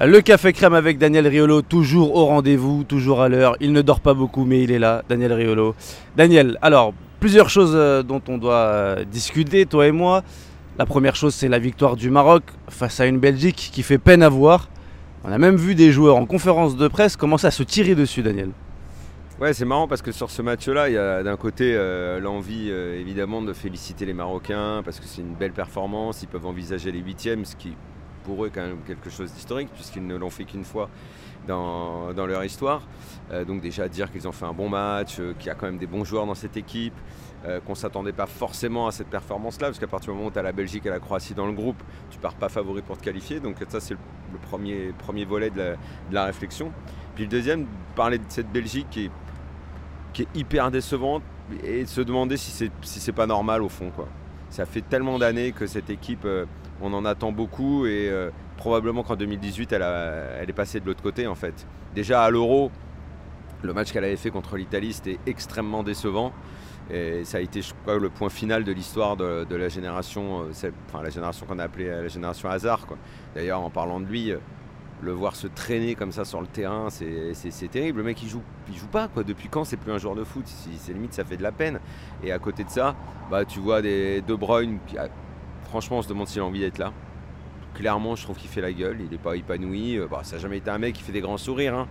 Le café crème avec Daniel Riolo, toujours au rendez-vous, toujours à l'heure. Il ne dort pas beaucoup, mais il est là, Daniel Riolo. Daniel, alors, plusieurs choses euh, dont on doit euh, discuter, toi et moi. La première chose, c'est la victoire du Maroc face à une Belgique qui fait peine à voir. On a même vu des joueurs en conférence de presse commencer à se tirer dessus, Daniel. Ouais, c'est marrant parce que sur ce match-là, il y a d'un côté euh, l'envie évidemment de féliciter les Marocains parce que c'est une belle performance. Ils peuvent envisager les huitièmes, ce qui pour eux quand même quelque chose d'historique puisqu'ils ne l'ont fait qu'une fois dans, leur histoire. Euh, donc déjà dire qu'ils ont fait un bon match, euh, qu'il y a quand même des bons joueurs dans cette équipe, euh, qu'on ne s'attendait pas forcément à cette performance-là, parce qu'à partir du moment où tu as la Belgique et la Croatie dans le groupe, tu pars pas favori pour te qualifier. Donc ça c'est le, premier, volet de la, réflexion. Puis le deuxième, parler de cette Belgique qui est, qui est hyper décevante et se demander si c'est si pas normal au fond. Quoi. Ça fait tellement d'années que cette équipe on en attend beaucoup et euh, probablement qu'en 2018, elle, est passée de l'autre côté en fait. Déjà à l'Euro, le match qu'elle avait fait contre l'Italie, c'était extrêmement décevant. Et ça a été, je crois, le point final de l'histoire de, la génération, euh, enfin la génération qu'on a appelée la génération hasard. D'ailleurs, en parlant de lui, le voir se traîner comme ça sur le terrain, c'est terrible. Le mec, il joue, il joue pas. Quoi. Depuis quand c'est plus un joueur de foot? C'est limite, ça fait de la peine. Et à côté de ça, bah, tu vois des De Bruyne franchement, on se demande s'il a envie d'être là. Clairement, je trouve qu'il fait la gueule, il n'est pas épanoui. Euh, bah, ça n'a jamais été un mec qui fait des grands sourires. Hein.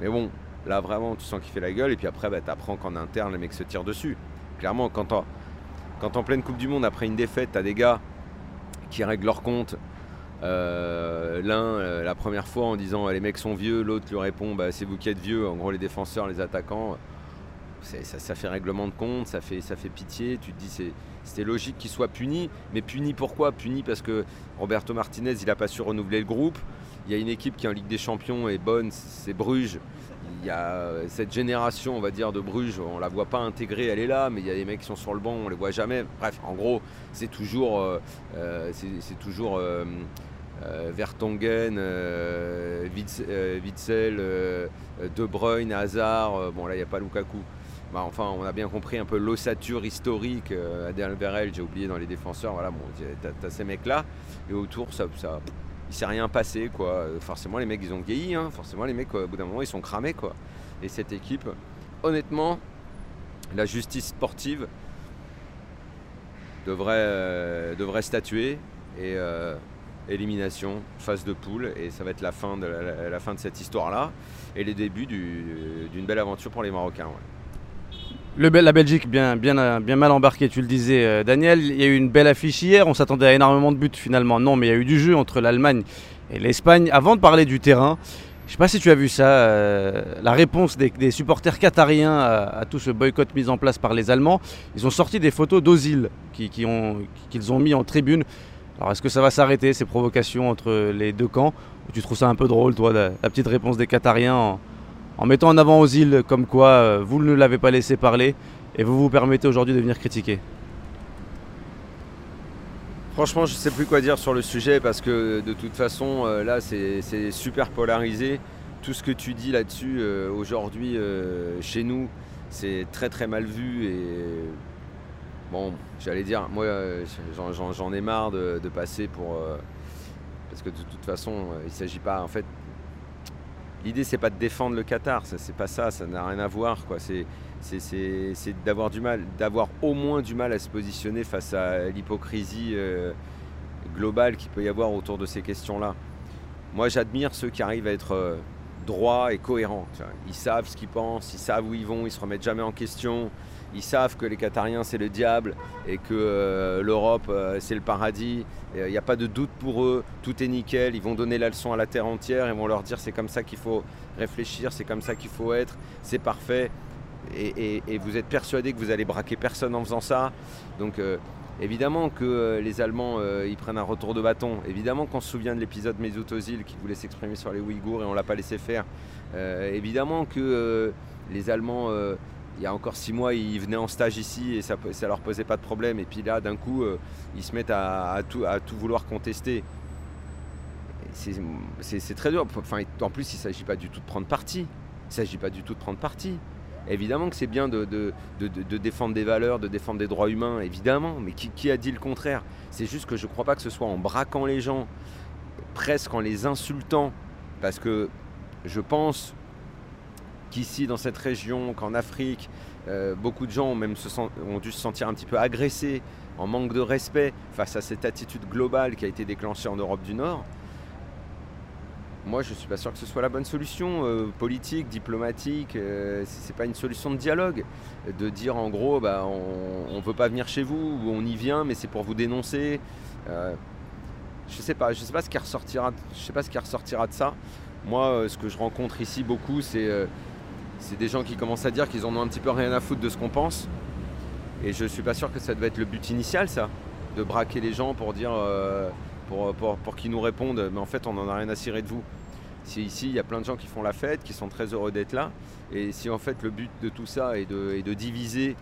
Mais bon, là vraiment, tu sens qu'il fait la gueule. Et puis après, bah, tu apprends qu'en interne, les mecs se tirent dessus. Clairement, quand, quand en pleine Coupe du Monde, après une défaite, tu as des gars qui règlent leur compte. Euh, l'un, euh, la première fois, en disant les mecs sont vieux, l'autre lui répond bah, c'est vous qui êtes vieux. En gros, les défenseurs, les attaquants ça, fait règlement de compte, ça fait, ça fait pitié. Tu te dis c'était logique qu'il soit puni, mais puni pourquoi? Puni parce que Roberto Martinez il n'a pas su renouveler le groupe. Il y a une équipe qui en Ligue des Champions est bonne, c'est Bruges. Il y a cette génération, on va dire, de Bruges, on la voit pas intégrée, elle est là, mais il y a des mecs qui sont sur le banc, on les voit jamais. Bref, en gros, c'est toujours, euh, euh, c'est euh, Witzel, De Bruyne, Hazard. bon là, il n'y a pas Lukaku. Bah, enfin, on a bien compris un peu l'ossature historique. Euh, Adèle j'ai oublié dans les défenseurs. Voilà, bon, t'as, ces mecs-là. Et autour, ça, il s'est rien passé, quoi. Forcément, les mecs, ils ont vieilli. Hein. Forcément, les mecs, au bout d'un moment, ils sont cramés, quoi. Et cette équipe, honnêtement, la justice sportive devrait, euh, devrait statuer. Et euh, élimination, phase de poule. Et ça va être la fin de, la, fin de cette histoire-là. Et les débuts d'une belle aventure pour les Marocains. La Belgique bien, mal embarquée, tu le disais euh, Daniel. Il y a eu une belle affiche hier, on s'attendait à énormément de buts finalement. Non, mais il y a eu du jeu entre l'Allemagne et l'Espagne. Avant de parler du terrain, je ne sais pas si tu as vu ça, euh, la réponse des, supporters qatariens à, tout ce boycott mis en place par les Allemands. Ils ont sorti des photos d'Ozil qu'ils ont, mis en tribune. Alors est-ce que ça va s'arrêter, ces provocations entre les deux camps? Tu trouves ça un peu drôle, toi, la, petite réponse des Qatariens en mettant en avant aux îles comme quoi euh, vous ne l'avez pas laissé parler et vous vous permettez aujourd'hui de venir critiquer Franchement, je ne sais plus quoi dire sur le sujet parce que de toute façon, euh, là, c'est super polarisé. Tout ce que tu dis là-dessus euh, aujourd'hui chez nous, c'est très très mal vu et bon, j'allais dire, moi, j'en ai marre de, de passer pour parce que de toute façon, il ne s'agit pas en fait l'idée c'est pas de défendre le Qatar, ça c'est pas ça, ça n'a rien à voir. C'est d'avoir du mal, d'avoir au moins du mal à se positionner face à l'hypocrisie euh, globale qu'il peut y avoir autour de ces questions-là. Moi j'admire ceux qui arrivent à être euh, droits et cohérents. Ils savent ce qu'ils pensent, ils savent où ils vont, ils se remettent jamais en question. Ils savent que les Qatariens c'est le diable et que euh, l'Europe euh, c'est le paradis. Il n'y a pas de doute pour eux, tout est nickel. Ils vont donner la leçon à la terre entière, ils vont leur dire c'est comme ça qu'il faut réfléchir, c'est comme ça qu'il faut être, c'est parfait. Et, vous êtes persuadé que vous allez braquer personne en faisant ça. Donc euh, évidemment que les Allemands ils prennent un retour de bâton. Évidemment qu'on se souvient de l'épisode Mesut Özil qui voulait s'exprimer sur les Ouïghours et on l'a pas laissé faire. évidemment que les Allemands il y a encore six mois, ils venaient en stage ici et ça, ne leur posait pas de problème. Et puis là, d'un coup, euh, ils se mettent à, tout, vouloir contester. C'est très dur. En plus, il ne s'agit pas du tout de prendre parti. Il ne s'agit pas du tout de prendre parti. Évidemment que c'est bien de, défendre des valeurs, de défendre des droits humains, évidemment. Mais qui, a dit le contraire? C'est juste que je ne crois pas que ce soit en braquant les gens, presque en les insultant, Parce que je pense qu'ici, dans cette région, qu'en Afrique, euh, beaucoup de gens ont, même ont dû se sentir un petit peu agressés, en manque de respect face à cette attitude globale qui a été déclenchée en Europe du Nord. Moi, je ne suis pas sûr que ce soit la bonne solution euh, politique, diplomatique. Euh, ce n'est pas une solution de dialogue. De dire en gros, bah, on ne veut pas venir chez vous, ou on y vient, mais c'est pour vous dénoncer. je ne sais pas, je sais pas ce qui ressortira. Je sais pas ce qui ressortira de ça. Moi, ce que je rencontre ici beaucoup, c'est c'est des gens qui commencent à dire qu'ils en ont un petit peu rien à foutre de ce qu'on pense. Et je suis pas sûr que ça devait être le but initial, ça, de braquer les gens pour dire, euh, pour, pour, qu'ils nous répondent, mais en fait, on n'en a rien à cirer de vous. Si ici, il y a plein de gens qui font la fête, qui sont très heureux d'être là, et si en fait le but de tout ça est de, de diviser,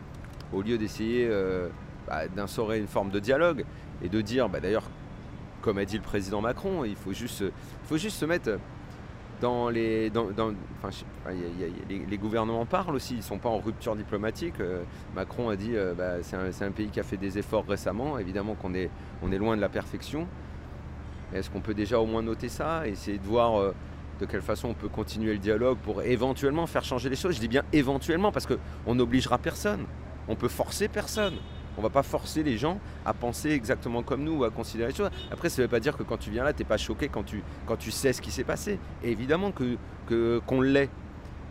au lieu d'essayer euh, bah, d'instaurer une forme de dialogue, et de dire, bah, d'ailleurs, comme a dit le président Macron, il faut juste, il faut juste se mettre dans les, dans, les, gouvernements parlent aussi, ils ne sont pas en rupture diplomatique. Euh, Macron a dit euh, bah, c'est un, pays qui a fait des efforts récemment, évidemment qu'on est, on est loin de la perfection. Est-ce qu'on peut déjà au moins noter ça, essayer de voir euh, de quelle façon on peut continuer le dialogue pour éventuellement faire changer les choses? Je dis bien éventuellement parce qu'on n'obligera personne, on peut forcer personne. On va pas forcer les gens à penser exactement comme nous ou à considérer les choses. Après, ça ne veut pas dire que quand tu viens là, tu n'es pas choqué quand tu, sais ce qui s'est passé. évidemment que, qu'on l'est.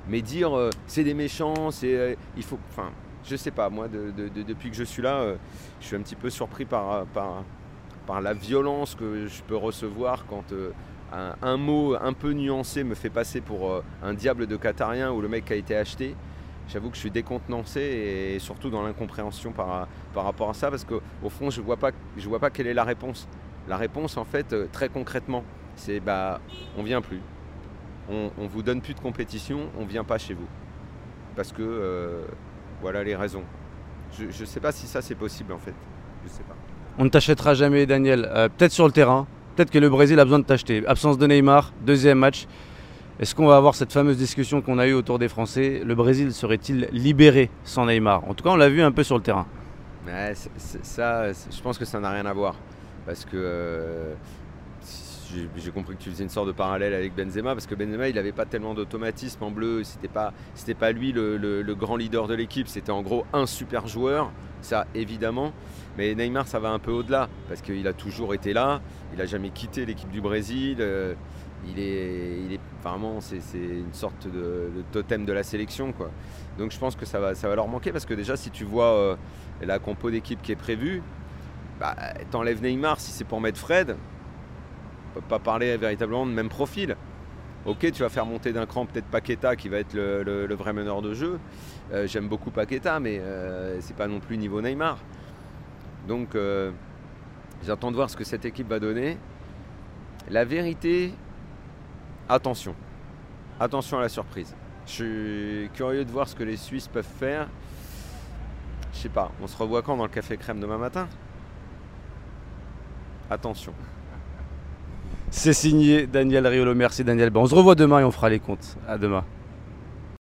Mais dire euh, c'est des méchants, c'est euh, il faut. Enfin, je sais pas. Moi, depuis que je suis là, euh, je suis un petit peu surpris par la violence que je peux recevoir quand un, un, mot un peu nuancé me fait passer pour un diable de Qatarien ou le mec qui a été acheté j'avoue que je suis décontenancé et surtout dans l'incompréhension par, par rapport à ça parce qu'au fond je vois pas je vois pas quelle est la réponse. La réponse en fait euh, très concrètement c'est bah on vient plus. On, on vous donne plus de compétition, on vient pas chez vous. Parce que euh, voilà les raisons. Je, ne sais pas si ça c'est possible en fait. Je sais pas. On ne t'achètera jamais Daniel. Euh, peut-être sur le terrain. Peut-être que le Brésil a besoin de t'acheter. Absence de Neymar, deuxième match. Est-ce qu'on va avoir cette fameuse discussion qu'on a eue autour des Français Le Brésil serait-il libéré sans Neymar? En tout cas, on l'a vu un peu sur le terrain. ça, je pense que ça n'a rien à voir. Parce que euh, j'ai compris que tu faisais une sorte de parallèle avec Benzema, parce que Benzema, il n'avait pas tellement d'automatisme en bleu. C'était pas, pas lui le, grand leader de l'équipe. C'était en gros un super joueur, ça évidemment. Mais Neymar, ça va un peu au-delà, parce qu'il a toujours été là. Il n'a jamais quitté l'équipe du Brésil. Euh, il est vraiment, c'est une sorte de, totem de la sélection. Quoi. Donc je pense que ça va, ça va leur manquer parce que déjà, si tu vois euh, la compo d'équipe qui est prévue, bah, t'enlèves Neymar si c'est pour mettre Fred. On peut pas parler véritablement de même profil. Ok, tu vas faire monter d'un cran peut-être Paqueta qui va être le, vrai meneur de jeu. Euh, j'aime beaucoup Paqueta, mais euh, c'est pas non plus niveau Neymar. Donc j'attends de voir ce que cette équipe va donner. La vérité, attention. Attention à la surprise. Je suis curieux de voir ce que les Suisses peuvent faire. Je sais pas, on se revoit quand dans le café crème demain matin? Attention. C'est signé Daniel Riolo. Merci Daniel. on se revoit demain et on fera les comptes. À demain.